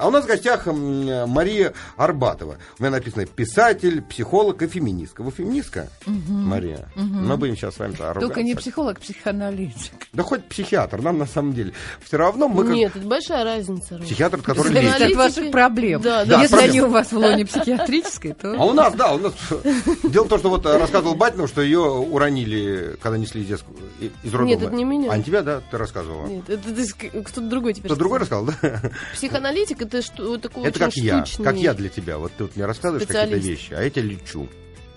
А у нас в гостях Мария Арбатова. У меня написано писатель, психолог и феминистка. Вы феминистка, Мария? Мы будем сейчас с вами ругаться. Только не психолог, психоаналитик. Да хоть психиатр, нам на самом деле. Все равно мы как Нет, это большая разница. Психиатр, который лезет. Зависит от ваших проблем. Да, да, Если проблем. они у вас в лоне психиатрической, А то... у нас, да, у нас... Дело в том, что вот рассказывал Батинов, что ее уронили, когда несли из детскую- и- из роддома. Нет, это не меня. А не тебя, да, ты рассказывала? Нет, это, кто-то другой теперь. Кто другой сказал. рассказал, да? Психоаналитик это что такое Это как я, как я для тебя. Вот ты вот мне рассказываешь какие-то вещи, а я тебя лечу.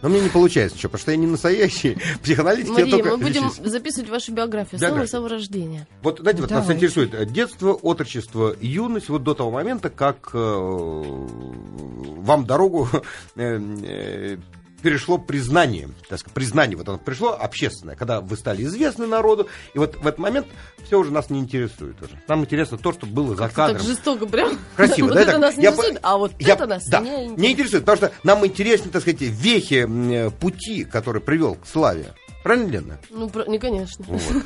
Но мне не получается ничего, потому что я не настоящий психоаналитик, я Мария, только мы будем лечусь. записывать вашу биографию, с самого рождения. Вот, знаете, вот нас интересует детство, отрочество, юность, вот до того момента, как э, вам дорогу э, э, перешло признание, так сказать, признание, вот оно пришло общественное, когда вы стали известны народу, и вот в этот момент все уже нас не интересует уже. Нам интересно то, что было за кадром. Так жестоко прям. Красиво, вот да? это так? нас не Я интересует, а вот я- это нас да, не не интересует. интересует, потому что нам интересны, так сказать, вехи м, пути, который привел к славе. Правильно, Лена? Ну, про- не, конечно. Вот.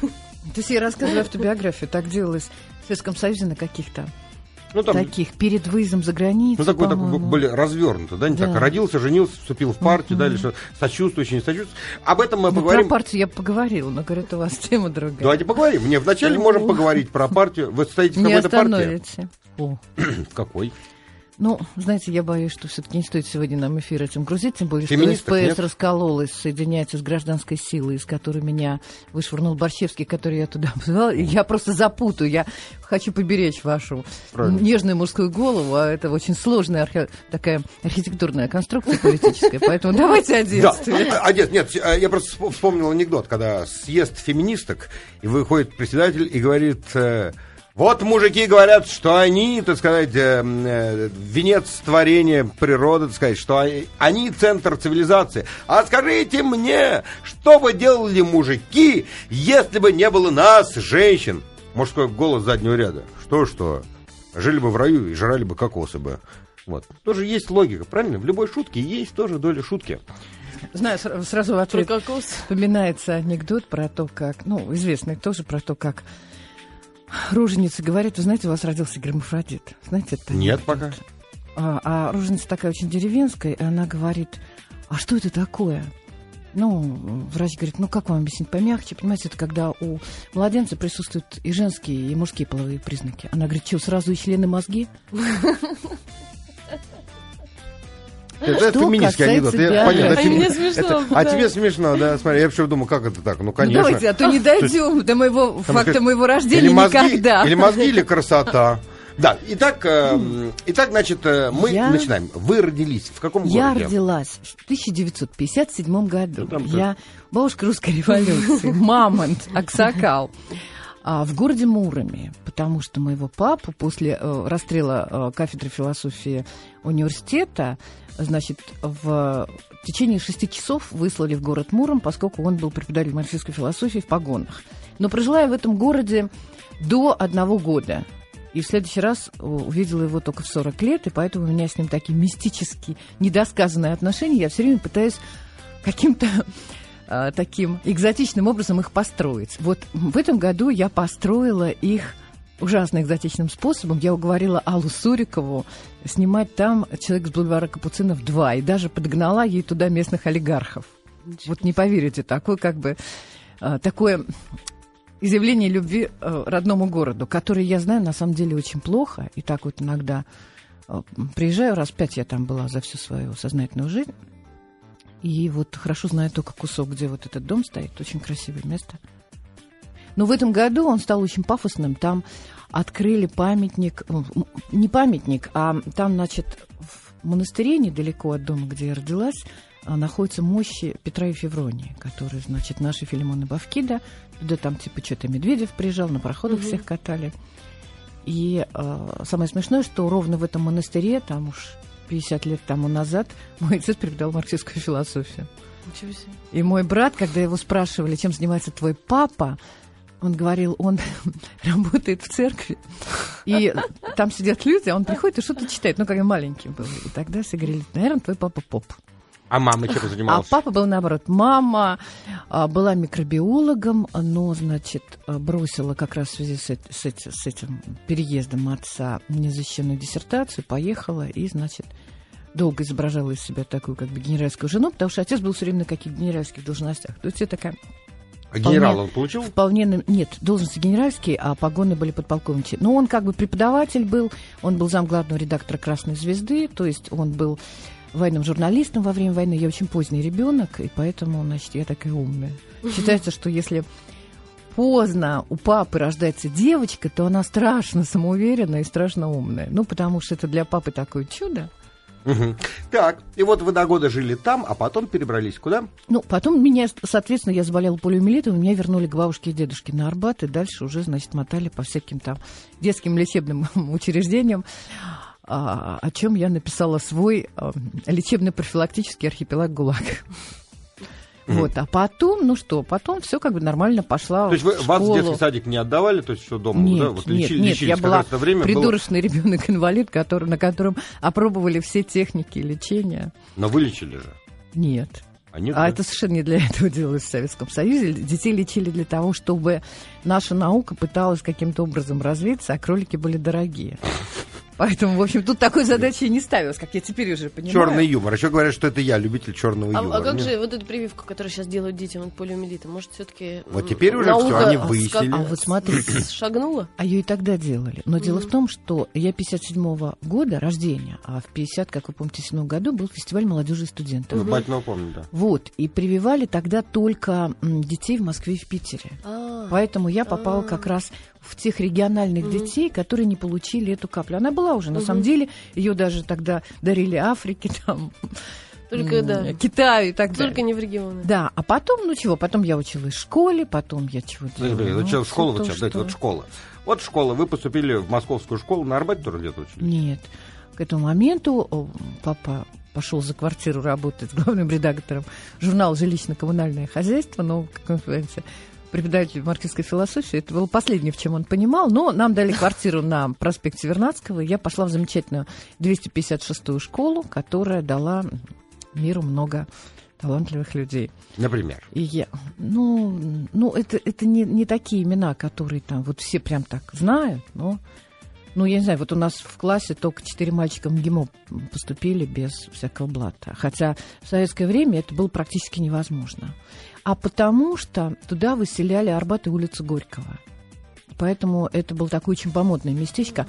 То есть я рассказываю автобиографию, так делалось в Советском Союзе на каких-то Ну, там, таких, перед выездом за границу, ну, такой, такой по-моему. были развернуты, да, не Да. так, родился, женился, вступил в партию, да, или что, сочувствующий, не сочувствующий. Об этом мы Ну, поговорим. про партию я поговорила, но, говорит, у вас тема другая. Давайте поговорим. Не, вначале можем поговорить про партию. Вы состоите в какой-то партии? В какой? Ну, знаете, я боюсь, что все-таки не стоит сегодня нам эфир этим грузить, тем более, Феминисток что СПС нет? раскололась, соединяется с гражданской силой, из которой меня вышвырнул Борщевский, который я туда позвала. И я просто запутаю, я хочу поберечь вашу Правильно. нежную мужскую голову, а это очень сложная архе- такая архитектурная конструкция политическая, поэтому давайте о Да, детстве. а, дед, нет, э, я просто вспом- вспомнил анекдот, когда съезд феминисток, и выходит председатель и говорит, э, вот мужики говорят, что они, так сказать, э, э, венец творения природы, так сказать, что они, они центр цивилизации. А скажите мне, что бы делали мужики, если бы не было нас, женщин? Мужской голос заднего ряда. Что-что? Жили бы в раю и жрали бы кокосы бы. Вот. Тоже есть логика, правильно? В любой шутке есть тоже доля шутки. Знаю, сра- сразу в ответ кокос. вспоминается анекдот про то, как, ну, известный тоже про то, как роженица говорит, вы знаете, у вас родился гермафродит. Знаете это? Нет пока. А, а роженица такая очень деревенская, и она говорит, а что это такое? Ну, врач говорит, ну как вам объяснить помягче? Понимаете, это когда у младенца присутствуют и женские, и мужские половые признаки. Она говорит, что, сразу и члены мозги? Это, это Что феминистский анекдот. Я, понятно, А мне смешно, это- да. А тебе смешно, да? Смотри, я вообще думаю, как это так? Ну, Ну, конечно. давайте, а то не дойдем до моего факта моего рождения или мозги, никогда. Или мозги, или красота. Да, итак, э, итак, значит, э, мы Я- начинаем. Вы родились в каком Я городе? родилась в 1957 году. Ну, Я бабушка русской революции, мамонт, Аксакал. А, в городе Муроме, потому что моего папу после э, расстрела э, кафедры философии университета, значит, в течение шести часов выслали в город Муром, поскольку он был преподавателем марксистской философии в погонах. Но прожила я в этом городе до одного года. И в следующий раз э, увидела его только в 40 лет, и поэтому у меня с ним такие мистические, недосказанные отношения. Я все время пытаюсь каким-то э, таким экзотичным образом их построить. Вот в этом году я построила их ужасно экзотичным способом. Я уговорила Аллу Сурикову снимать там «Человек с бульвара Капуцинов 2» и даже подогнала ей туда местных олигархов. Вот не поверите, такой как бы э, такое изъявление любви э, родному городу, который я знаю на самом деле очень плохо, и так вот иногда э, приезжаю, раз пять я там была за всю свою сознательную жизнь, и вот хорошо знаю только кусок, где вот этот дом стоит, очень красивое место. Но в этом году он стал очень пафосным, там открыли памятник, не памятник, а там, значит, в монастыре недалеко от дома, где я родилась, а, находятся мощи Петра и Февронии, которые, значит, наши Филимон и Бавкида, туда там типа что-то Медведев приезжал, на пароходах Мгм. всех катали. И э, самое смешное, что ровно в этом монастыре, там уж 50 лет тому назад, мой отец преподавал марксистскую философию. Ничего себе. И мой брат, когда его спрашивали, чем занимается твой папа, он говорил, он работает в церкви, и там сидят люди, а он приходит и что-то читает, ну, когда маленький был. И тогда все говорили, наверное, твой папа поп. А мама чем А занималась? папа был наоборот. Мама а, была микробиологом, но, значит, а, бросила как раз в связи с, с с этим переездом отца незащищенную диссертацию, поехала и, значит, долго изображала из себя такую как бы генеральскую жену, потому что отец был все время на каких-то генеральских должностях. То есть это такая А генерал он получил? вполне... Нет, должности генеральские, а погоны были подполковничьи. Но он как бы преподаватель был, он был зам главного редактора «Красной звезды», то есть он был военным журналистом во время войны. Я очень поздний ребенок, и поэтому, значит, я такая умная. Считается, что если поздно у папы рождается девочка, то она страшно самоуверенная и страшно умная. Ну, потому что это для папы такое чудо. Так, и вот вы до года жили там, а потом перебрались куда? Ну, потом меня, соответственно, я заболела полиомиелитом, меня вернули к бабушке и дедушке на Арбат, и дальше уже, значит, мотали по всяким там детским лечебным учреждениям, о чем я написала свой а, лечебно-профилактический архипелаг ГУЛАГ. Вот, а потом, ну что, потом все как бы нормально пошла То есть вы, в вас в школу. детский садик не отдавали, то есть все дома, Нет, да? Вот нет, лечили- нет, лечились я была время. было- придурочный ребенок-инвалид, который, на котором опробовали все техники лечения. Но вылечили же. Нет. А, нет, А да? это совершенно не для этого делалось в Советском Союзе. Детей лечили для того, чтобы наша наука пыталась каким-то образом развиться, а кролики были дорогие. Поэтому, в общем, тут такой задачи и не ставилось, как я теперь уже понимаю. Черный юмор. Еще говорят, что это я, любитель черного А, юмора. а как Нет? же вот эту прививку, которую сейчас делают детям от полиомиелита, может, все-таки Вот теперь уже всё, они выяснили. А вот смотрите, шагнула? а ее и тогда делали. Но дело в том, что я 57-го года рождения, а в 50, как вы помните, 7 году был фестиваль молодежи и студентов. Забательного помню, да. Вот, и прививали тогда только детей в Москве и в Питере. А, Поэтому я попала как раз в тех региональных детей, которые не получили эту каплю. Она была уже, на самом деле, ее даже тогда дарили Африке, там, Только, м, да. Китаю и так Только далее. не в регионы. Да, а потом, ну чего, потом я училась в школе, потом я подожди, вот ну, сейчас школа, всё вот сейчас, дайте, что- вот школа. Вот школа, вы поступили в московскую школу, на Арбате тоже где-то учились? Нет. К этому моменту о, папа пошел за квартиру работать главным редактором журнала «Жилищно-коммунальное хозяйство», но, как вы понимаете, преподаватель марксистской философии, это было последнее, в чем он понимал, но нам дали квартиру на проспекте Вернадского, я пошла в замечательную 256-ю школу, которая дала миру много талантливых людей. Например. И я, ну, ну это, это не, не такие имена, которые там вот все прям так знают, но, ну, я не знаю, вот у нас в классе только четыре мальчика МГИМО поступили без всякого блата. Хотя в советское время это было практически невозможно. А потому что туда выселяли Арбат и улицу Горького. Поэтому это было такое очень помодное местечко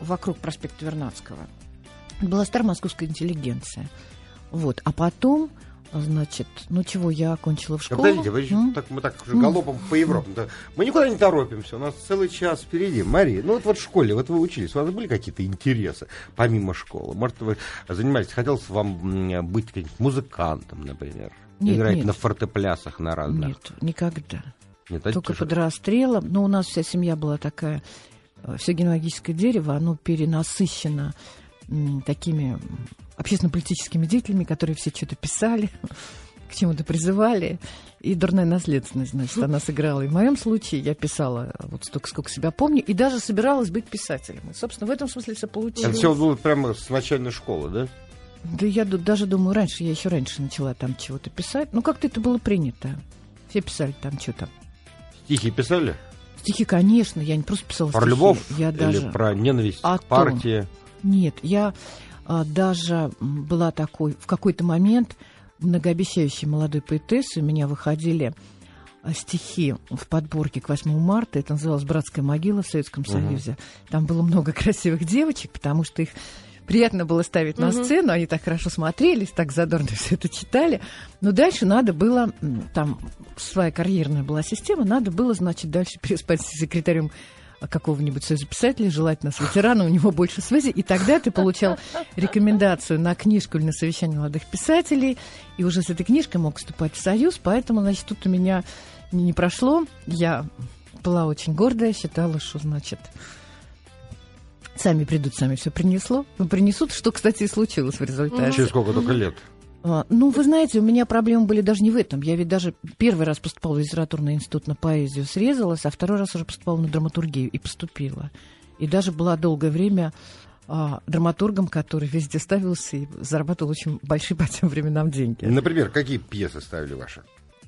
вокруг проспекта Вернадского. Была старая московская интеллигенция. Вот. А потом, значит, ну чего, я окончила в школу. Подождите, еще М? так, мы так уже галопом по Европе. Мы никуда не торопимся, у нас целый час впереди. Мария, ну вот, вот в школе, вот вы учились, у вас были какие-то интересы помимо школы? Может, вы занимались, хотелось вам быть каким-нибудь музыкантом, например? Нет, Играть нет. на фортеплясах на разных? Нет, никогда. Нет, это Только тяжело. под расстрелом. Но у нас вся семья была такая, э, все генеалогическое дерево, оно перенасыщено такими общественно-политическими деятелями, которые все что-то писали, к чему-то призывали. И дурная наследственность, значит, она сыграла. И в моем случае я писала э, вот столько, сколько себя помню, и даже собиралась быть писателем. И, собственно, в этом смысле все Это получилось. все было прямо с начальной школы, да? Да я даже думаю, раньше, я еще раньше начала там чего-то писать. Ну, как-то это было принято. Все писали там что-то. Стихи писали? Стихи, конечно, я не просто писала Про стихи. любовь я или даже... про ненависть О к том. партии? Нет, я а, даже м, была такой, в какой-то момент многообещающей молодой поэтессой у меня выходили а, стихи в подборке к 8 марта. Это называлось «Братская могила» в Советском Союзе. Там было много красивых девочек, потому что их приятно было ставить на сцену, они так хорошо смотрелись, так задорно все это читали. Но дальше надо было, там своя карьерная была система, надо было, значит, дальше переспать с секретарем какого-нибудь союза желательно с ветерана, у него больше связи, и тогда ты получал рекомендацию на книжку или на совещание молодых писателей, и уже с этой книжкой мог вступать в союз, поэтому, значит, тут у меня не прошло, я была очень гордая, считала, что, значит, сами придут, сами все принесло, ну, принесут, что, кстати, и случилось в результате. Через сколько? Только лет? А, Ну, вы знаете, у меня проблемы были даже не в этом. Я ведь даже первый раз поступала в литературный институт на поэзию, срезалась, а второй раз уже поступала на драматургию и поступила. И даже была долгое время а, драматургом, который везде ставился и зарабатывал очень большие по тем временам деньги. Например, какие пьесы ставили ваши?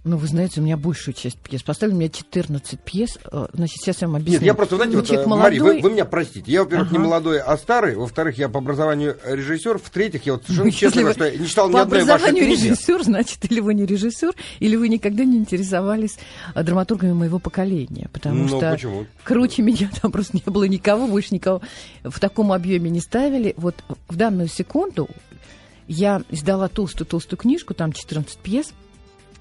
Ну, вы знаете, у меня большую часть пьес. Поставили у меня 14 пьес. Э, Значит, сейчас я вам объясню. Нет, я просто, знаете, Ну, вот, человек э, Мария, вы, молодой. вы меня простите. Я, во-первых, не Ага. молодой, а старый. Во-вторых, я по образованию режиссер. В-третьих, я вот совершенно честно вы что я не читал ни По одной вашей образованию книги. режиссер, значит, или вы не режиссер, или вы никогда не интересовались а, драматургами моего поколения. Потому Ну, что почему? круче меня там просто не было никого, больше никого в таком объеме не ставили. Вот в данную секунду я издала толстую-толстую книжку, там 14 пьес,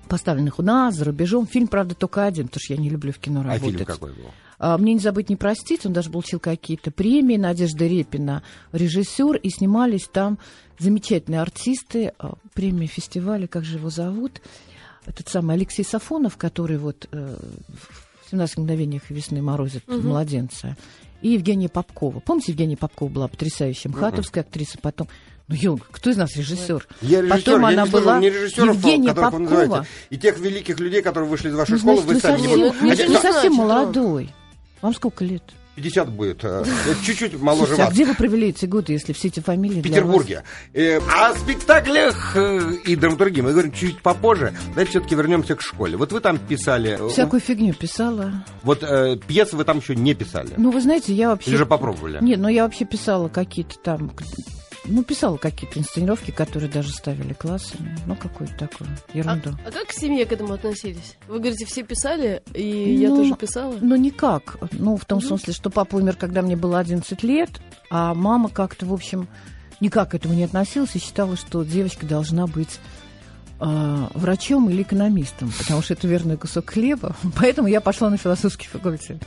поставленных у нас, за рубежом. Фильм, правда, только один, потому что я не люблю в кино А работать. фильм какой был? А, Мне не забыть, не простить. Он даже получил какие-то премии. Надежда Репина, режиссер. И снимались там замечательные артисты. а, Премия фестиваля, как же его зовут? Этот самый Алексей Сафонов, который вот э, в 17 мгновениях весны морозит младенца. И Евгения Попкова. Помните, Евгения Попкова была потрясающая мхатовская актриса. Потом ну, ё, кто из нас режиссер? Я режиссер, Потом я она не была ни режиссеров, Евгения которых вы Попкова. называете, и тех великих людей, которые вышли из вашей Ну, школы, значит, вы вы сами не совсем, можете. ну, вы ничего не не совсем значит, молодой. Вам сколько лет? 50 будет. э, вот Чуть-чуть моложе Слушайте, а вас. где вы провели эти годы, если все эти фамилии В для Петербурге. Э, О спектаклях э, и драматургии мы говорим чуть попозже. Давайте все-таки вернемся к школе. Вот вы там писали... вас э, всякую фигню писала? Вот э, пьесы вы там еще не писали. Ну, вы знаете, я вообще... Или же попробовали? Нет, ну я вообще писала какие-то там... Ну, писала какие-то инсценировки, которые даже ставили классами. Ну, какую-то такую А, ерунду. а как к семье к этому относились? Вы говорите, все писали, и я Ну, тоже писала. Ну, никак. Ну, в том Мгм. смысле, что папа умер, когда мне было 11 лет, а мама как-то, в общем, никак к этому не относилась и считала, что девочка должна быть а, врачом или экономистом, потому что это верный кусок хлеба. Поэтому я пошла на философский факультет.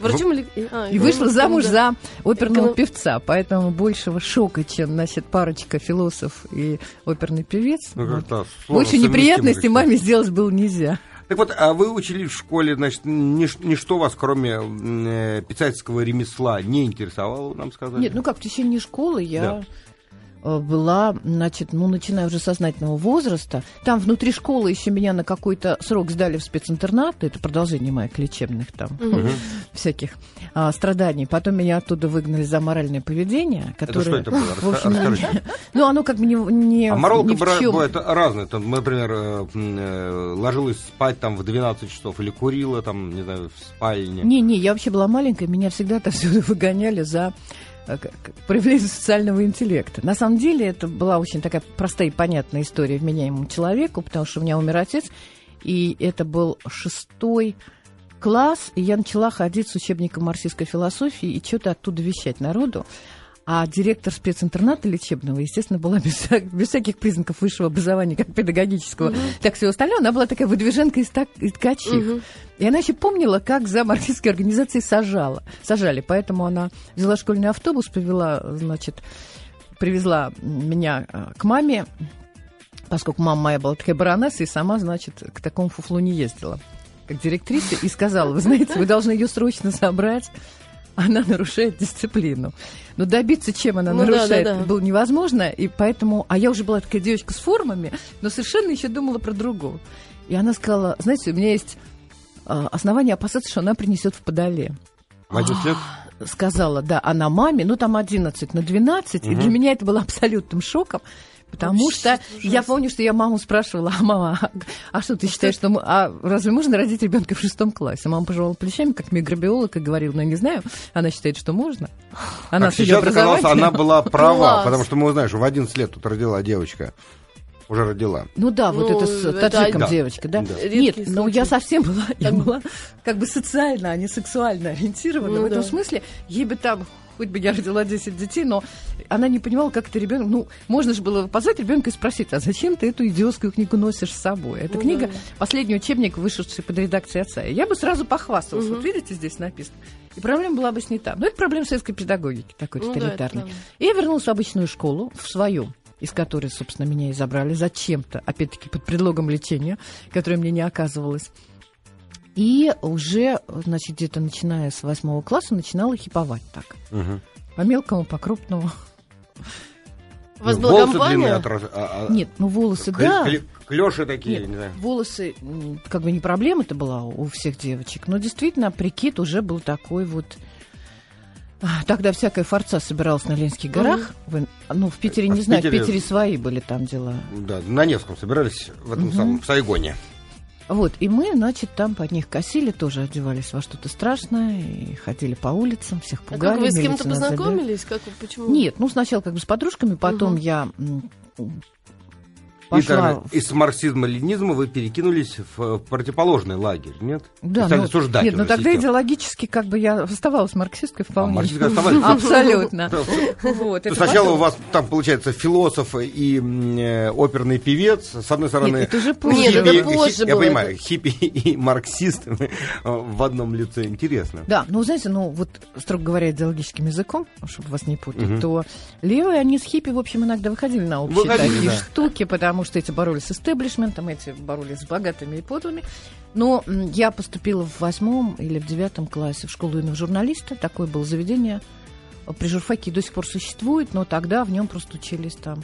Врачом или... а, И вышла экономистом, замуж да. за оперного Эконом- певца, поэтому большего шока, чем, значит, парочка философ и оперный певец. Ну, вот. Больше неприятностей маме сделать было нельзя. Так вот, а вы учились в школе, значит, нич- ничто вас, кроме э, писательского ремесла, не интересовало, нам сказали? Нет, ну как, в течение школы я э, была, значит, ну, начиная уже сознательного возраста. Там внутри школы еще меня на какой-то срок сдали в специнтернат. Это продолжение моих лечебных там всяких а, страданий. Потом меня оттуда выгнали за моральное поведение, Это которое... что это было? в общем, Расскажите. Ну, оно как бы не, не, А моралка ни в чём. бывает разная. Там, например, э, э, ложилась спать там в 12 часов или курила там, не знаю, в спальне. Не-не, я вообще была маленькая, меня всегда отовсюду выгоняли за э, проявление социального интеллекта. На самом деле это была очень такая простая и понятная история вменяемому человеку, потому что у меня умер отец, и это был шестой класс, и я начала ходить с учебником марксистской философии и что-то оттуда вещать народу. А директор специнтерната лечебного, естественно, была без, без всяких признаков высшего образования, как педагогического, так всего остального. Она была такая выдвиженка из, так, из ткачих. Мгм. И она еще помнила, как за марксистской организацией сажала. Сажали. Поэтому она взяла школьный автобус, повела, значит, привезла меня э, к маме, поскольку мама моя была такая баронесса, и сама, значит, к такому фуфлу не ездила, как директриса, и сказала, вы знаете, вы должны ее срочно забрать, она нарушает дисциплину. Но добиться, чем она Ну да, нарушает, да, да. было невозможно, и поэтому... А я уже была такая девочка с формами, но совершенно еще думала про другого. И она сказала, знаете, у меня есть а, основания опасаться, что она принесет в подоле. В 11 лет? Сказала, да, она маме, ну там 11 на 12, и для меня это было абсолютным шоком, потому что я помню, что я маму спрашивала, а мама, а, а что ты считаешь, что мы, а разве можно родить ребенка в шестом классе? Мама пожевала плечами, как микробиолог, и говорила, ну, я не знаю, она считает, что можно. Она Как сейчас оказалось, она была права, Класс. потому что мы узнаем, что в 11 лет тут родила девочка. Уже родила. Ну да, вот Ну, это с таджиком да. девочка, да? Да. Нет, Редкий ну случай. я совсем была, я была как бы социально, а не сексуально ориентирована. Ну в этом да. смысле, ей бы там, хоть бы я родила 10 детей, но она не понимала, как это ребенок. Ну, можно же было позвать ребенка и спросить, а зачем ты эту идиотскую книгу носишь с собой? Эта Ну книга, да. последний учебник, вышедший под редакцией отца. Я бы сразу похвасталась. Мгм. Вот видите, здесь написано. И проблема была бы снята. Но это проблема советской педагогики, такой Ну да, это тоталитарной. правда. И я вернулась в обычную школу, в свою, из которой, собственно, меня и забрали зачем-то, опять-таки под предлогом лечения, которое мне не оказывалось. И уже, значит, где-то начиная с восьмого класса начинала хиповать так. Мгм. По мелкому, по крупному. У вас Ну, была волосы компания? длинные от раз- а- а- Нет, ну волосы, кле- да. Клёши такие, Нет, не знаю. волосы, как бы не проблема это была у всех девочек, но действительно прикид уже был такой вот А, Тогда всякая форца собиралась на Ленинских горах. Вы- ну, в Питере, не В знаю, в Питере- Питере свои были там дела. Да, на Невском собирались в этом Мгм. самом, в Сайгоне. Вот, и мы, значит, там под них косили, тоже одевались во что-то страшное, и ходили по улицам, всех А пугали. как вы с кем-то познакомились? Как почему? Нет, ну сначала как бы с подружками, потом Мгм. я И пошла... тогда из марксизма-ленинизма вы перекинулись в, в противоположный лагерь, нет? Да, Стали ну, осуждать нет, ну уже тогда систему. идеологически как бы я оставалась марксисткой А, вполне. марксисты оставались? Абсолютно. Это Сначала у вас там, получается, философ и э, оперный певец. С одной стороны, Нет, это уже позже. Я понимаю, хиппи и марксист э, в одном лице. Интересно. Да, ну, знаете, ну, вот, строго говоря, идеологическим языком, чтобы вас не путать, то левые, они с хиппи, в общем, иногда выходили на общие такие штуки, потому что эти боролись с истеблишментом, эти боролись с богатыми и подлыми. Но я поступила в восьмом или в девятом классе в школу юного журналиста. Такое было заведение при журфаке до сих пор существует, но тогда в нем просто учились там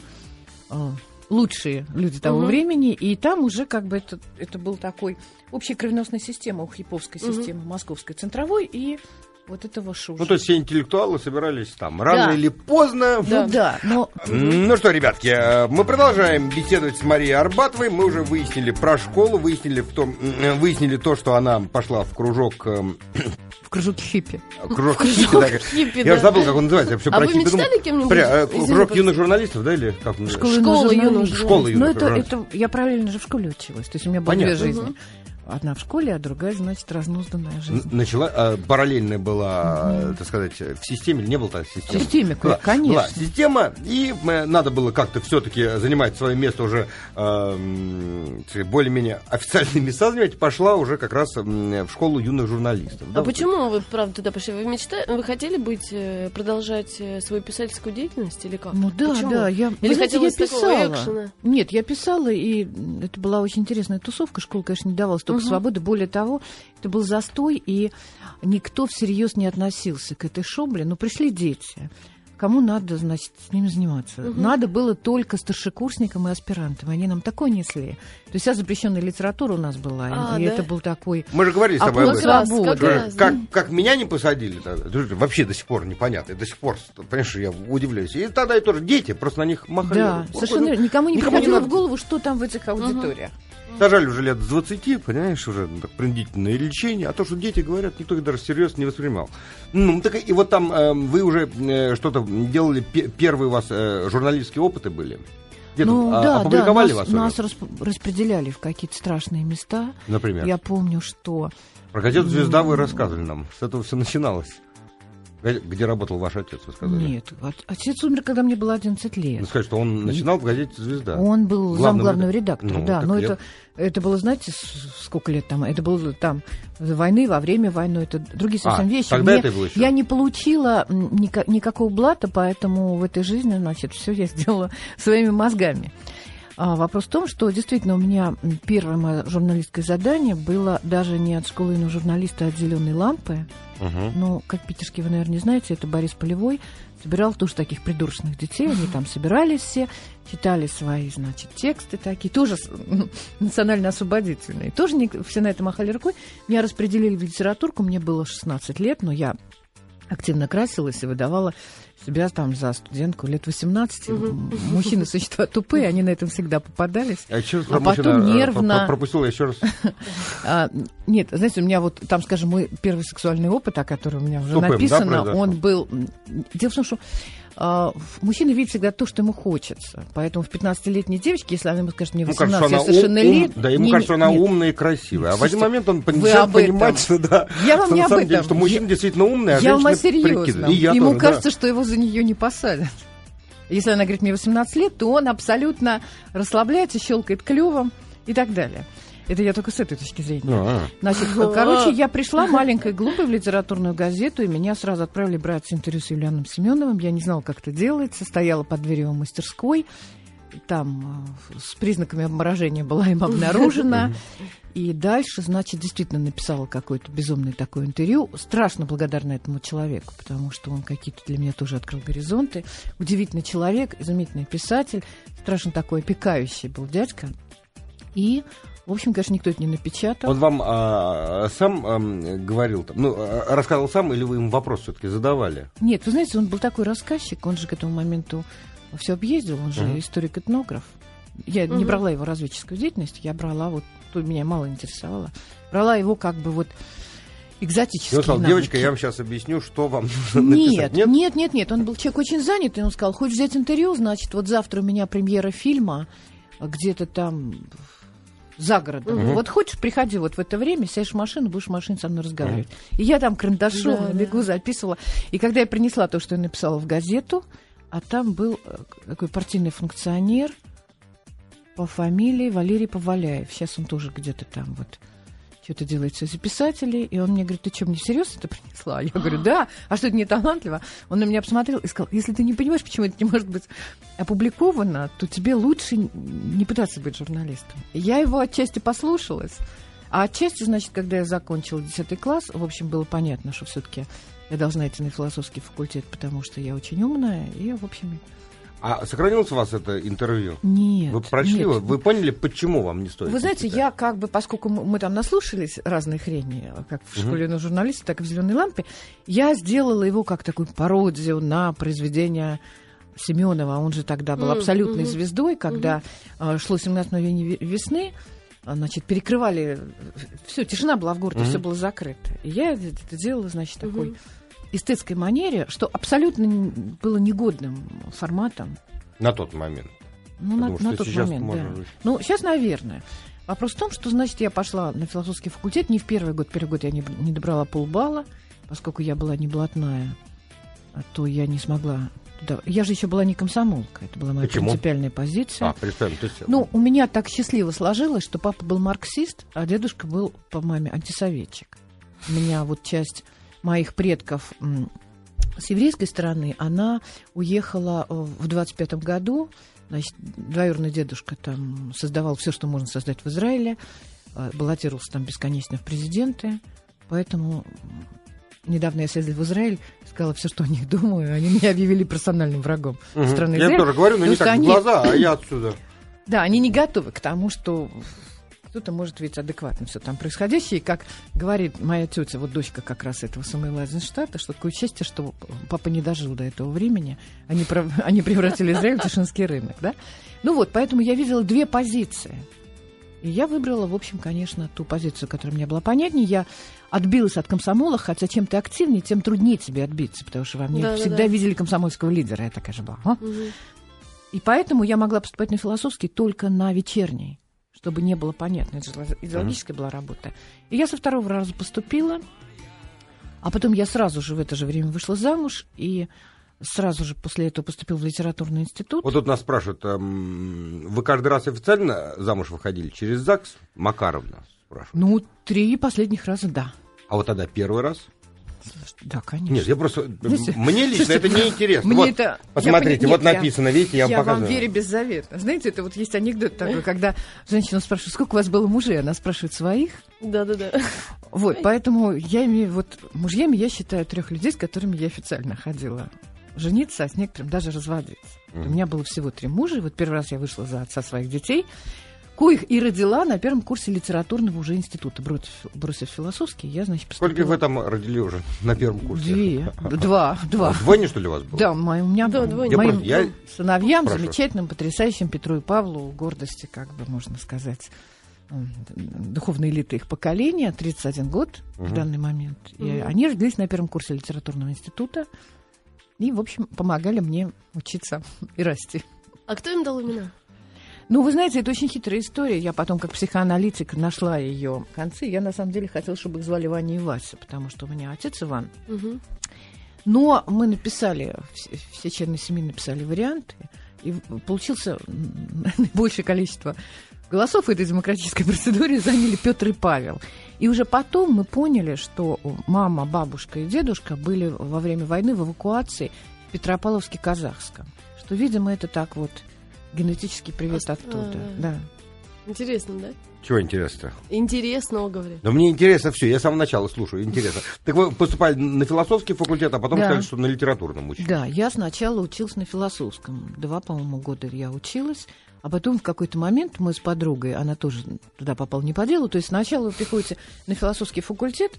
э, лучшие люди того Мгм. времени, и там уже как бы это, это был такой общая кровеносная система у хиповской Мгм. системы, московской центровой и вот этого шуша. Ну, то есть все интеллектуалы собирались там. Рано Да. или поздно. Ну да, но Ну что, ребятки, э, мы продолжаем беседовать с Марией Арбатовой. Мы уже выяснили про школу, выяснили, в том, м, выяснили то, что она пошла в кружок, эм, в кружок хиппи. кружок хиппи, да, Хиппи, Я да. уже забыл, как он называется. Я все А про вы хиппи думал. мечтали кем-нибудь? Смотри, э, кружок юных журналистов, да, или как? Школа, Школа юных журналистов. Школа Ну, юных это, журналистов. это я параллельно же в школе училась. То есть у меня было Понятно. две жизни. Мгм. Одна в школе, а другая, значит, разнузданная жизнь. Начала, э, параллельная была, э, так сказать, в системе, или не было так В системы? системе, Была- конечно. Была система, и э, надо было как-то все-таки занимать свое место уже э, более-менее официальные места занимать. Пошла уже как раз в школу юных журналистов. А Да, почему вы, правда, туда пошли? Вы мечтали, вы хотели быть, э, продолжать э, свою писательскую деятельность или как? Ну да, Почему? да. Я, вы Или знаете, я хотелось такого писала. Нет, я писала, и это была очень интересная тусовка. Школа, конечно, не давала столько Мгм. свободы. Более того, это был застой, и никто всерьез не относился к этой шобле. Но пришли дети. Кому надо, значит, с ними заниматься? Мгм. Надо было только старшекурсникам и аспирантам. Они нам такое несли. То есть вся запрещенная литература у нас была. и- А, и да? это был такой... Мы же говорили с тобой об этом. Свобода. как раз, Как, да. как меня не посадили, тогда, вообще до сих пор непонятно. До сих пор, понимаешь, я удивляюсь. И тогда и тоже дети, просто на них махали. Да, совершенно верно. никому не Никому не приходило надо. в голову, что там в этих аудиториях. Сажали уже лет с 20, понимаешь, уже ну, так, принудительное лечение, а то, что дети говорят, никто их даже всерьез не воспринимал. Ну, так и вот там э, вы уже э, что-то делали, пе- первые у вас э, журналистские опыты были? Где-то Ну а- да, да, опубликовали нас, вас нас расп- распределяли в какие-то страшные места. Например. Я помню, что Про газету «Звезда» вы рассказывали нам. С этого все начиналось. Где работал ваш отец, вы сказали? нет, от- отец умер, когда мне было 11 Ну, лет. сказать, что он начинал в газете «Звезда». Он был Главным главного редак- редактора, Ну, да. Но это, это было, знаете, сколько лет там? Это было там войны, во время войны, это другие совсем А, вещи. тогда Мне- это было еще. Я не получила м, ника- никакого блата, поэтому в этой жизни, значит, все я сделала своими мозгами. А, вопрос в том, что действительно у меня первое мое журналистское задание было даже не от школы юного журналиста, а от зеленой лампы. Мгм. Ну, как питерский вы, наверное, не знаете, это Борис Полевой. Собирал тоже таких придурочных детей. Они там собирались все, читали свои, значит, тексты такие, тоже национально-освободительные. Тоже не, все на это махали рукой. Меня распределили в литературку, мне было 16 лет, но я активно красилась и выдавала себя там за студентку лет 18. Мгм. Мужчины, существа тупые, они на этом всегда попадались. А, еще раз А потом э, нервно- про- пропустил я еще раз. А, нет, знаете, у меня вот там, скажем, мой первый сексуальный опыт, о котором у меня уже Тупым, да, написано, он был... Дело в том, что мужчина видит всегда то, что ему хочется. Поэтому в 15-летней девочке, если она ему скажет, мне Ему 18, кажется, что я она совершенно ум- лет... Да, ему не- кажется, она нет. умная и красивая. А в один Слушайте, момент он начинает этом. понимать, что да. Я вам что не на об самом деле, этом. что мужчина Я- действительно умный, а Я женщина прикидывает. И я Ему тоже, да. кажется, что его за нее не посадят. Если она говорит, мне 18 лет, то он абсолютно расслабляется, щелкает клювом и так далее. Это я только с этой точки зрения. А, Значит, короче, я пришла маленькой глупой в литературную газету, и меня сразу отправили брать интервью с Юлианом Семеновым. Я не знала, как это делается. Стояла под дверью его мастерской. Там э, с признаками обморожения была им обнаружена. И дальше, значит, действительно написала какое-то безумное такое интервью. Страшно благодарна этому человеку, потому что он какие-то для меня тоже открыл горизонты. Удивительный человек, изумительный писатель, страшно такой опекающий был дядька. И В общем, конечно, никто это не напечатал. Он вам а, сам ам, говорил, там, ну, а, рассказывал сам, или вы ему вопрос все-таки задавали? Нет, вы знаете, он был такой рассказчик, он же к этому моменту все объездил, он же Мгм. историк-этнограф. Я не Мгм. брала его разведческую деятельность, я брала вот, то меня мало интересовало, брала его как бы вот И экзотические он сказал, навыки. девочка, я вам сейчас объясню, что вам нужно Нет, написать. нет, нет, нет, Он был человек очень занятый. Он сказал, хочешь взять интервью, значит, вот завтра у меня премьера фильма где-то там за городом. Мгм. Вот хочешь, приходи вот в это время, сядешь в машину, будешь в машине со мной разговаривать. И я там карандашом Да, на бегу записывала. И когда я принесла то, что я написала в газету, а там был э, такой партийный функционер по фамилии Валерий Поваляев. Сейчас он тоже где-то там вот что-то делает в Союзе писателей, и он мне говорит, ты что, мне серьезно это принесла? Я говорю, да, а что, это не талантливо? Он на меня посмотрел и сказал, если ты не понимаешь, почему это не может быть опубликовано, то тебе лучше не пытаться быть журналистом. Я его отчасти послушалась, а отчасти, значит, когда я закончила 10 класс, в общем, было понятно, что все-таки я должна идти на философский факультет, потому что я очень умная, и, в общем, А сохранилось у вас это интервью? нет. Вы прочли нет. его? Вы поняли, почему вам не стоит? Вы знаете, читать? я как бы, поскольку мы, мы там наслушались разной хрени, как в школе на журналисте, так и в зеленой лампе, я сделала его как такую пародию на произведение Семенова. Он же тогда был абсолютной мгм. звездой, когда э, шло 17 мгновений ве- весны. а, Значит, перекрывали все, тишина была в городе, Мгм. все было закрыто. И я это делала, значит, такой Мгм. Эстетской манере, что абсолютно было негодным форматом. На тот момент. Ну, на, что на тот сейчас момент, можно да. Ну, сейчас, наверное. Вопрос в том, что, значит, я пошла на философский факультет. Не в первый год, первый год я не, не добрала полбалла, поскольку я была не блатная, а то я не смогла туда. Я же еще была не комсомолка, это была моя Почему? принципиальная позиция. А, представим, то есть... Ну, у меня так счастливо сложилось, что папа был марксист, а дедушка был, по маме, антисоветчик. У меня вот часть моих предков с еврейской стороны, она уехала э, в 25-м году. Значит, двоюродный дедушка там создавал все, что можно создать в Израиле, э, баллотировался там бесконечно в президенты. Поэтому недавно я съездила в Израиль, сказала все, что о них думаю, они меня объявили персональным врагом Мгм. страны Я Израиль. тоже говорю, но не так в они- глаза, а я отсюда. Да, они не готовы к тому, что кто-то может видеть адекватно все там происходящее. И как говорит моя тетя, вот дочка как раз этого Самуила Эйзенштадта, что такое счастье, что папа не дожил до этого времени. Они, они превратили Израиль в Тишинский рынок, да? Ну вот, поэтому я видела две позиции. И я выбрала, в общем, конечно, ту позицию, которая мне была понятнее. Я отбилась от комсомола, хотя чем ты активнее, тем труднее тебе отбиться, потому что во мне Да-да-да. всегда видели комсомольского лидера. Я такая же была. «А?» Мгм. И поэтому я могла поступать на философский только на вечерний, чтобы не было понятно. Это же идеологическая была работа. И я со второго раза поступила, а потом я сразу же в это же время вышла замуж, и сразу же после этого поступила в литературный институт. Вот тут нас спрашивают, эм, вы каждый раз официально замуж выходили через ЗАГС? Макаровна спрашивает. Ну, три последних раза, да. А вот тогда первый раз? Да, конечно. Нет, я просто... Знаете, Мне лично слушайте, это не интересно. Мне вот, это... я посмотрите, пони- вот нет, я- написано, видите, я, Я, вам вам показываю. верю беззаветно. Знаете, это вот есть анекдот такой, когда женщина спрашивает, сколько у вас было мужей? Она спрашивает своих. Да-да-да. Вот, поэтому я имею... Вот мужьями я считаю трех людей, с которыми я официально ходила жениться, а с некоторым даже разводиться. Мгм. У меня было всего три мужа. и Вот первый раз я вышла за отца своих детей, коих и родила на первом курсе литературного уже института. Бросив, бросив философский, я, значит, поступила... Сколько вы там родили уже на первом курсе? Две. Два. Два. Двойня, что ли, у вас было? Да, мои- у меня Да, двойня. Моим я- сыновьям, Прошу. замечательным, потрясающим Петру и Павлу, гордости, как бы можно сказать, духовной элиты их поколения, 31 год в Мгм. данный момент. И Мгм. они родились на первом курсе литературного института и, в общем, помогали мне учиться и расти. А кто им дал имена? Ну, вы знаете, это очень хитрая история. Я потом, как психоаналитик, нашла ее концы. Я, на самом деле, хотела, чтобы их звали Ваня и Вася, потому что у меня отец Иван. Мгм. Но мы написали, все, члены семьи написали варианты, и получился м, наибольшее количество голосов в этой демократической процедуре заняли Петр и Павел. И уже потом мы поняли, что мама, бабушка и дедушка были во время войны в эвакуации в Петропавловске-Казахском. Что, видимо, это так вот генетический привет Ос- оттуда. а, Да. Интересно, да? Чего интересно? Интересного, говорю. Но мне интересно все, я с самого начала слушаю, интересно. Так вы поступали на философский факультет, а потом Да. сказали, что на литературном учились. Да, я сначала училась на философском. Два, по-моему, года я училась. А потом в какой-то момент мы с подругой, она тоже туда попала не по делу, то есть сначала вы приходите на философский факультет,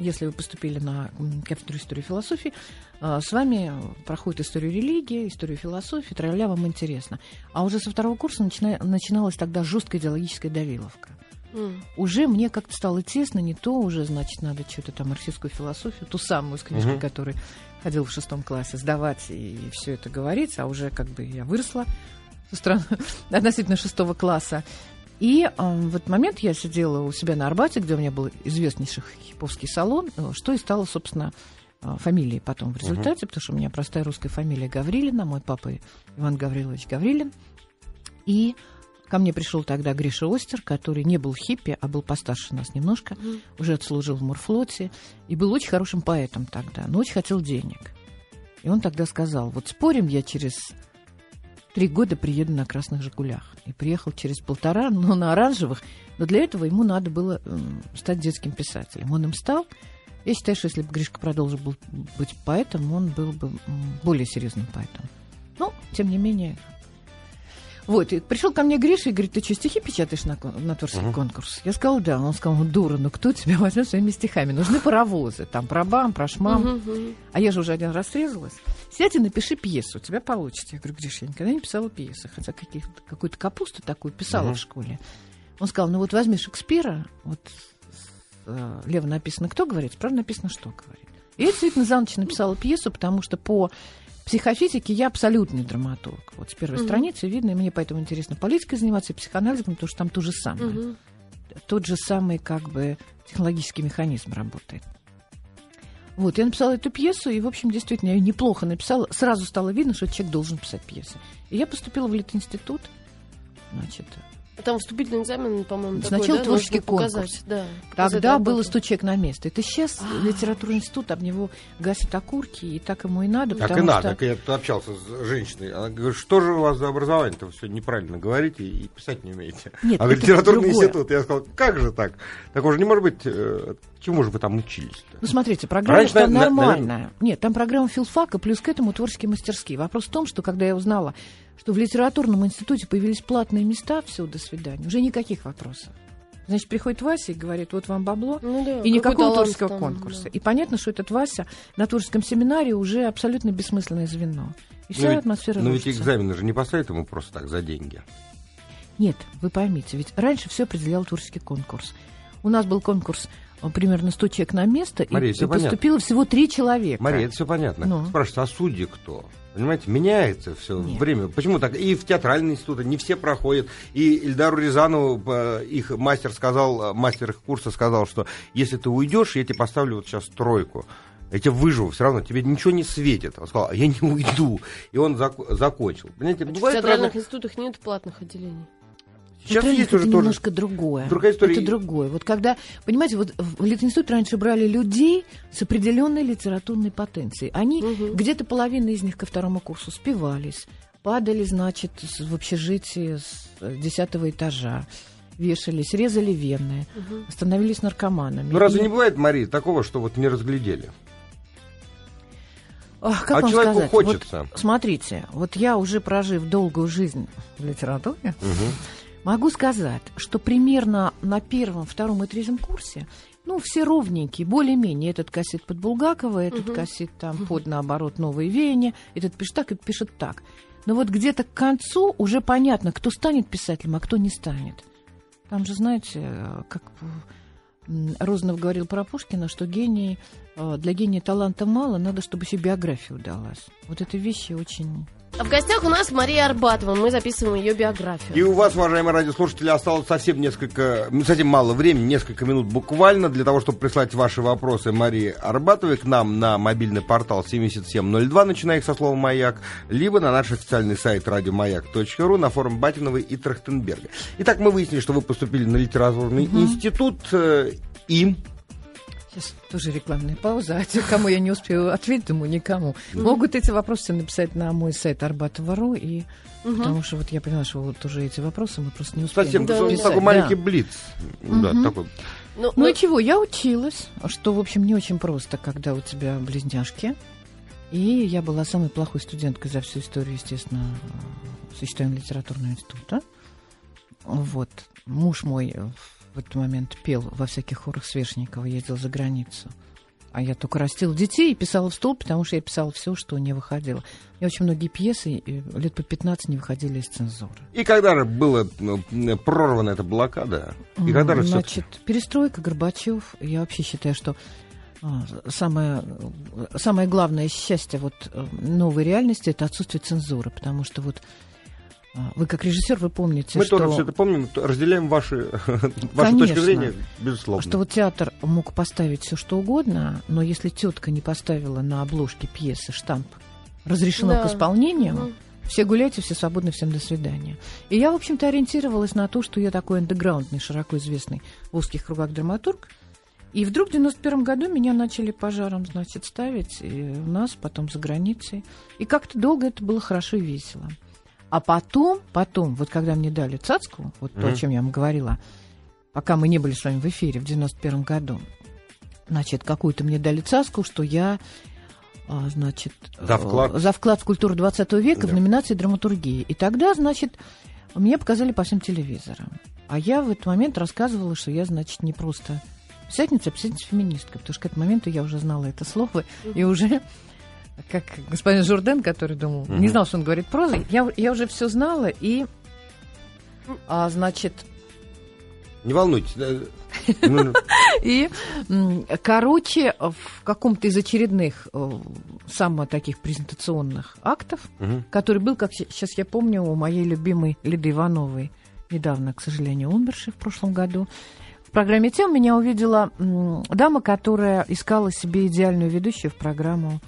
если вы поступили на кафедру истории и философии, а, с вами проходит историю религии, историю философии, траля вам интересно. А уже со второго курса начина- начиналась тогда жесткая идеологическая давиловка. М. Уже мне как-то стало тесно, не то уже, значит, надо что-то там марксистскую философию, ту самую с книжкой, Мгм. которую ходил в шестом классе, сдавать и все это говорить, а уже как бы я выросла со стороны относительно шестого класса. И э, в этот момент я сидела у себя на Арбате, где у меня был известнейший хиповский салон, э, что и стало, собственно, э, фамилией потом в результате, потому что у меня простая русская фамилия Гаврилина, мой папа Иван Гаврилович Гаврилин. И ко мне пришел тогда Гриша Остер, который не был хиппи, а был постарше нас немножко, Мгм. уже отслужил в морфлоте, и был очень хорошим поэтом тогда, но очень хотел денег. И он тогда сказал, вот спорим, я через три года приеду на красных «Жигулях». И приехал через полтора, но на оранжевых. Но для этого ему надо было м, стать детским писателем. Он им стал. Я считаю, что если бы Гришка продолжил быть поэтом, он был бы более серьезным поэтом. Но, тем не менее... Вот, и пришел ко мне Гриша и говорит, ты что, стихи печатаешь на, на творческий Мгм. конкурс? Я сказала, да. Он сказал, ну, дура, ну кто тебя возьмет своими стихами? Нужны паровозы, там, про бам, про шмам. Мгм. А я же уже один раз срезалась. Сядь и напиши пьесу, у тебя получится. Я говорю, Гриш, я никогда не писала пьесы, хотя каких- какую-то капусту такую писала Мгм. в школе. Он сказал, ну вот возьми Шекспира, вот э, лево написано «кто» говорит, справа написано «что» говорит. И я действительно за ночь написала пьесу, потому что по психофизике я абсолютный драматург. Вот с первой Мгм. страницы видно, и мне поэтому интересно политикой заниматься и психоанализом, потому что там то же самое Мгм. тот же самый как бы технологический механизм работает. Вот, я написала эту пьесу, и, в общем, действительно, я ее неплохо написала. Сразу стало видно, что человек должен писать пьесы. И я поступила в Литинститут. Значит, Там вступительный экзамен, по-моему, такой, Сначала да? творческий Нужно показать, конкурс. Да, показать тогда работу. было 100 человек на место. Это сейчас А. литературный институт, об него гасят окурки, и так ему и надо. Так и надо. что- Так я тут общался с женщиной. Она говорит, что же у вас за образование-то? Вы все неправильно говорите и писать не умеете. Нет, а говорит, это литературный другое. институт. Я сказал, как же так? Такого же не может быть. э, Чему же вы там учились Ну, смотрите, программа Раньше, там на- на- нормальная. Нет, там программа филфака, плюс к этому творческие мастерские. Вопрос в том, что когда я узнала, что в литературном институте появились платные места, все, до свидания, уже никаких вопросов. Значит, приходит Вася и говорит, вот вам бабло, Ну да, и никакого творческого там, конкурса. да. И понятно, что этот Вася на творческом семинаре уже абсолютно бессмысленное звено. И вся Ну, ведь- атмосфера Но ведь рушится. экзамены же не поставят ему просто так за деньги. Нет, вы поймите, ведь раньше все определял творческий конкурс. У нас был конкурс примерно 100 человек на место, и- Мария, и, понятно. поступило всего три человека. Мария, это все понятно. Ну. Спрашивается, а судьи кто? Понимаете, меняется все Нет. время. Почему так? И в театральные институты не все проходят. И Ильдару Рязанову, э, их мастер сказал, э, мастер их курса сказал, что если ты уйдешь, я тебе поставлю вот сейчас тройку. Я тебя выживу, все равно тебе ничего не светит. Он сказал, а я не уйду. И он зак- закончил. Понимаете, А В театральных разные- институтах нет платных отделений. Сейчас Театральных есть это уже тоже. немножко другое. Другая история. Это другое. Вот когда, понимаете, вот в Литинститут раньше брали людей с определенной литературной потенцией. Они, Мгм. где-то половина из них ко второму курсу спивались, падали, значит, в общежитии с э, десятого этажа, вешались, резали вены, Мгм. становились наркоманами. Ну разве И- не бывает, Мария, такого, что вот не разглядели? Ах, как а вам человеку сказать? Вот хочется. смотрите, вот я уже прожив долгую жизнь в литературе, Мгм. Могу сказать, что примерно на первом, втором и третьем курсе, ну, все ровненькие, более-менее. Этот кассет под Булгакова, этот Мгм. кассет там под, наоборот, новые веяния, этот пишет так, этот пишет так. Но вот где-то к концу уже понятно, кто станет писателем, а кто не станет. Там же, знаете, э, как м, Розанов говорил про Пушкина, что гений, для гения таланта мало, надо, чтобы еще биография удалась. Вот это вещи очень... А в гостях у нас Мария Арбатова. Мы записываем ее биографию. И у вас, уважаемые радиослушатели, осталось совсем несколько, совсем мало времени, несколько минут буквально, для того, чтобы прислать ваши вопросы Марии Арбатовой к нам на мобильный портал 7702, начиная их со слова «Маяк», либо на наш официальный сайт радиомаяк.ру на форум Батиновой и Трахтенберга. Итак, мы выяснили, что вы поступили на литературный институт э, и... Сейчас тоже рекламная пауза. А те, кому я не успею ответить, думаю, никому. Могут эти вопросы написать на мой сайт Арбатова.ру. И Мгм. потому что вот я поняла, что вот уже эти вопросы мы просто не успеем. Совсем Да, такой да. маленький блиц. Да, Мгм. такой. Ну, Ну ну, и чего, я училась, что, в общем, не очень просто, когда у тебя близняшки. И я была самой плохой студенткой за всю историю, естественно, сочетаемого литературного института. Вот. Муж мой в этот момент пел во всяких хорах Свешникова, ездил за границу. А я только растила детей и писала в стол, потому что я писала все, что не выходило. Меня очень многие пьесы лет по 15 не выходили из цензуры. И когда же была ну, прорвана эта блокада? И когда же Значит, перестройка, Горбачев. Я вообще считаю, что а, самое, самое главное счастье вот э, новой реальности это отсутствие цензуры, потому что вот вы как режиссер вы помните, Мы что, тоже все это помним, разделяем ваши, вашу точку зрения, безусловно. что вот театр мог поставить все что угодно, но если тетка не поставила на обложке пьесы штамп разрешено Да. к исполнению, Мгм. все гуляйте, все свободны, всем до свидания. И я, в общем-то, ориентировалась на то, что я такой андеграундный, широко известный в узких кругах драматург. И вдруг в 91 году меня начали пожаром, значит, ставить и у нас, потом за границей. И как-то долго это было хорошо и весело. А потом, потом, вот когда мне дали цацку, вот то, о чем я вам говорила, пока мы не были с вами в эфире в 91 году, значит, какую-то мне дали цацку, что я, а, значит... За вклад. э, За вклад в культуру 20 века в Да. номинации драматургии. И тогда, значит, мне показали по всем телевизорам. А я в этот момент рассказывала, что я, значит, не просто писательница, а писательница-феминистка, потому что к этому моменту я уже знала это слово, и уже, как господин Журден, который думал, не Мгм. знал, что он говорит прозой, я, я уже все знала, и, а, значит, Не волнуйтесь. э, ну, И, короче, в каком-то из очередных э, самых таких презентационных актов, который был, как сейчас я помню, у моей любимой Лиды Ивановой, недавно, к сожалению, умершей в прошлом году, в программе «Тем» меня увидела дама, которая искала себе идеальную ведущую в программу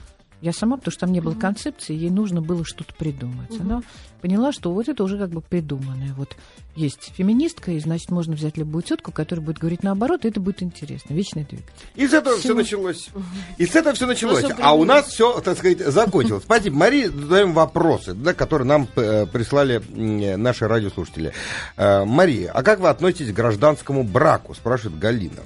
я сама, потому что там не было концепции, ей нужно было что-то придумать. Она поняла, что вот это уже как бы придуманное. Вот есть феминистка, и значит можно взять любую тетку, которая будет говорить наоборот, и это будет интересно. Вечный двигатель. И с этого все началось. И с этого все началось. что А у нас все, так сказать, закончилось. Спасибо. Марии задаем вопросы, да, которые нам э, прислали наши радиослушатели. Э, Мария, а как вы относитесь к гражданскому браку? Спрашивает Галина.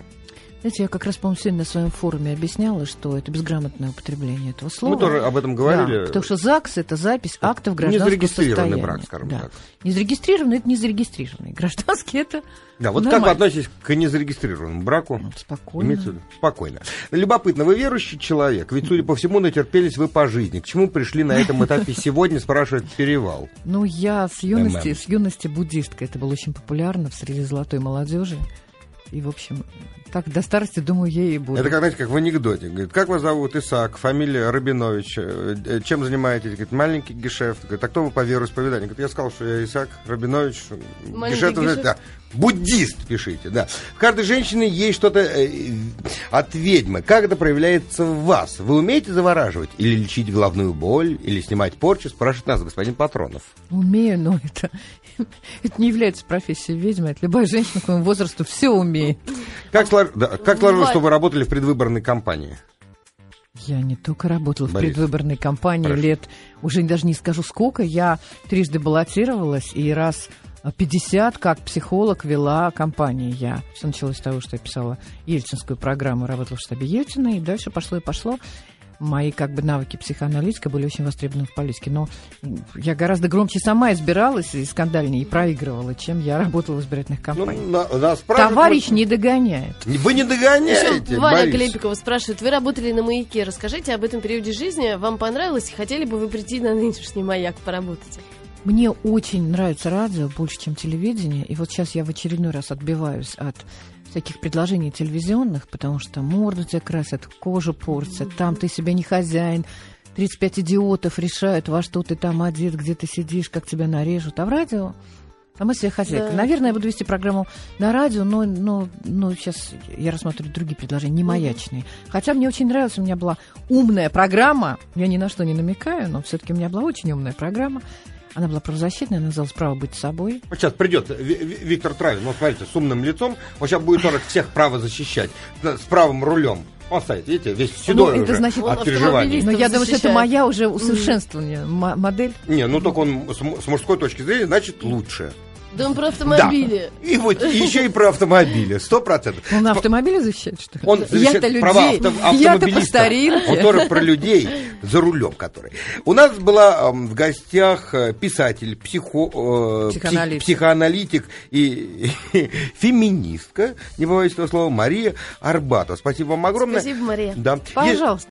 Знаете, я как раз, по-моему, сегодня на своем форуме объясняла, что это безграмотное употребление этого слова. Мы тоже об этом говорили. Да, потому что ЗАГС – это запись актов гражданского Незарегистрированный состояния. брак, скажем да. так. Незарегистрированный – это незарегистрированный. Гражданский – это Да, вот как нормально. вы относитесь к незарегистрированному браку? Ну, Спокойно. Имеется? Спокойно. Любопытно, вы верующий человек, ведь, судя по всему, натерпелись вы по жизни. К чему пришли на этом этапе сегодня, спрашивает Перевал. Ну, я с юности, ММ. с юности буддистка. Это было очень популярно в среди золотой молодежи. И, в общем, так до старости, думаю, я и буду. Это как, знаете, как в анекдоте. Говорит, как вас зовут? Исаак, фамилия Рабинович. Э, э, Чем занимаетесь? Говорит, маленький гешефт. Говорит, а кто вы по вероисповеданию? Говорит, я сказал, что я Исаак Рабинович. Маленький Гешефт, гешефт. да. Буддист пишите, да. В каждой женщине есть что-то э, от ведьмы. Как это проявляется в вас? Вы умеете завораживать? Или лечить головную боль? Или снимать порчу? Спрашивает нас господин Патронов. Умею, но это, это не является профессией ведьмы. Это любая женщина к моему возрасту все умеет. Как, слож- да, как сложилось, что вы работали в предвыборной кампании? Я не только работала в Борис. предвыборной кампании Хорошо. лет, уже даже не скажу сколько, я трижды баллотировалась и раз 50 как психолог вела кампании я. Все началось с того, что я писала ельцинскую программу, работала в штабе Ельцина, и дальше пошло и пошло. Мои как бы навыки психоаналитика были очень востребованы в политике. Но я гораздо громче сама избиралась и скандальнее, и проигрывала, чем я работала в избирательных Ну, кампаниях. на- нас спрашивают, Товарищ не догоняет. Вы не догоняете, Еще Валя Борис. Клепикова спрашивает, вы работали на «Маяке», расскажите об этом периоде жизни, вам понравилось, хотели бы вы прийти на нынешний «Маяк» поработать? Мне очень нравится радио больше, чем телевидение. И вот сейчас я в очередной раз отбиваюсь от всяких предложений телевизионных, потому что морду тебе красят, кожу портят, там ты себе не хозяин, 35 идиотов решают, во что ты там одет, где ты сидишь, как тебя нарежут. А в радио там мы себе хозяйка. Да. Наверное, я буду вести программу на радио, но, но, но сейчас я рассматриваю другие предложения, не маячные. Хотя мне очень нравилось, у меня была умная программа, я ни на что не намекаю, но все-таки у меня была очень умная программа. Она была правозащитная, она называлась «Право быть собой». Вот сейчас придет Ви- Ви- Виктор Травин, ну, смотрите, с умным лицом, он сейчас будет тоже всех право защищать, с правым рулем. Он стоит, видите, весь седой Ну, это уже значит, от он переживаний. Но я думаю, что это моя уже усовершенствование м- модель. Не, ну только он с мужской точки зрения, значит, лучше. Да он про автомобили. Да. И вот еще и про автомобили, сто процентов. Он на автомобиле защищает, что ли? Он защищает Я-то права людей. авто- Я-то по. Он тоже про людей за рулем, который. У нас была в гостях э, писатель, психо, э, псих- Психоаналитик. психоаналитик и, феминистка, не побоюсь этого слова, Мария Арбатова. Спасибо вам огромное. Спасибо, Мария. Да. Пожалуйста.